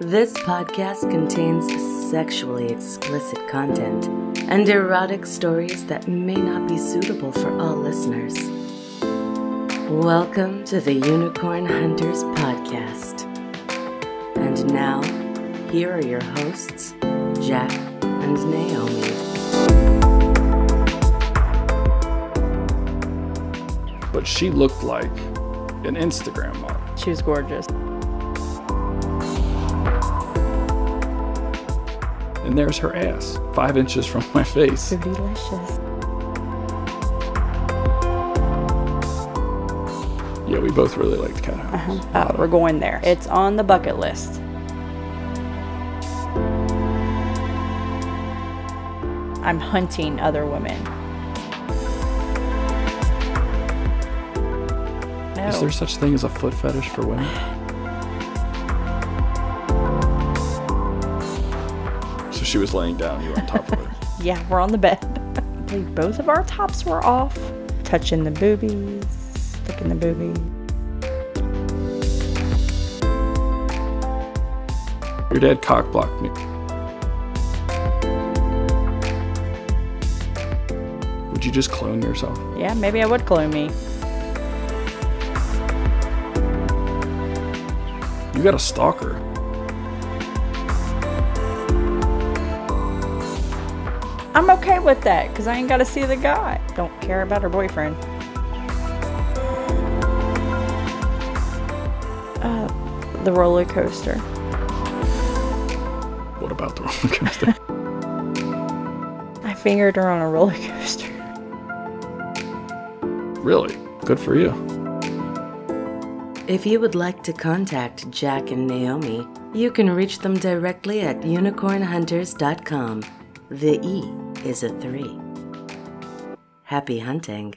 This podcast contains sexually explicit content and erotic stories that may not be suitable for all listeners. Welcome to the Unicorn Hunters Podcast. And now, here are your hosts, Jack and Naomi. But she looked like an Instagram model. She was gorgeous. And there's her ass, five inches from my face. Delicious. Yeah, we both really liked Cat House. Uh, we're going there. It's on the bucket list. I'm hunting other women. No. Is there such thing as a foot fetish for women? so she was laying down, you were on top of her. Yeah, we're on the bed. I believe both of our tops were off. Touching the boobies, licking the boobies. Your dad cock blocked me. Would you just clone yourself? Yeah, maybe I would clone me. You got a stalker. I'm okay with that because I ain't got to see the guy. Don't care about her boyfriend. Uh, the roller coaster. What about the roller coaster? I fingered her on a roller coaster. really? Good for you. If you would like to contact Jack and Naomi, you can reach them directly at unicornhunters.com. The E is a 3. Happy hunting.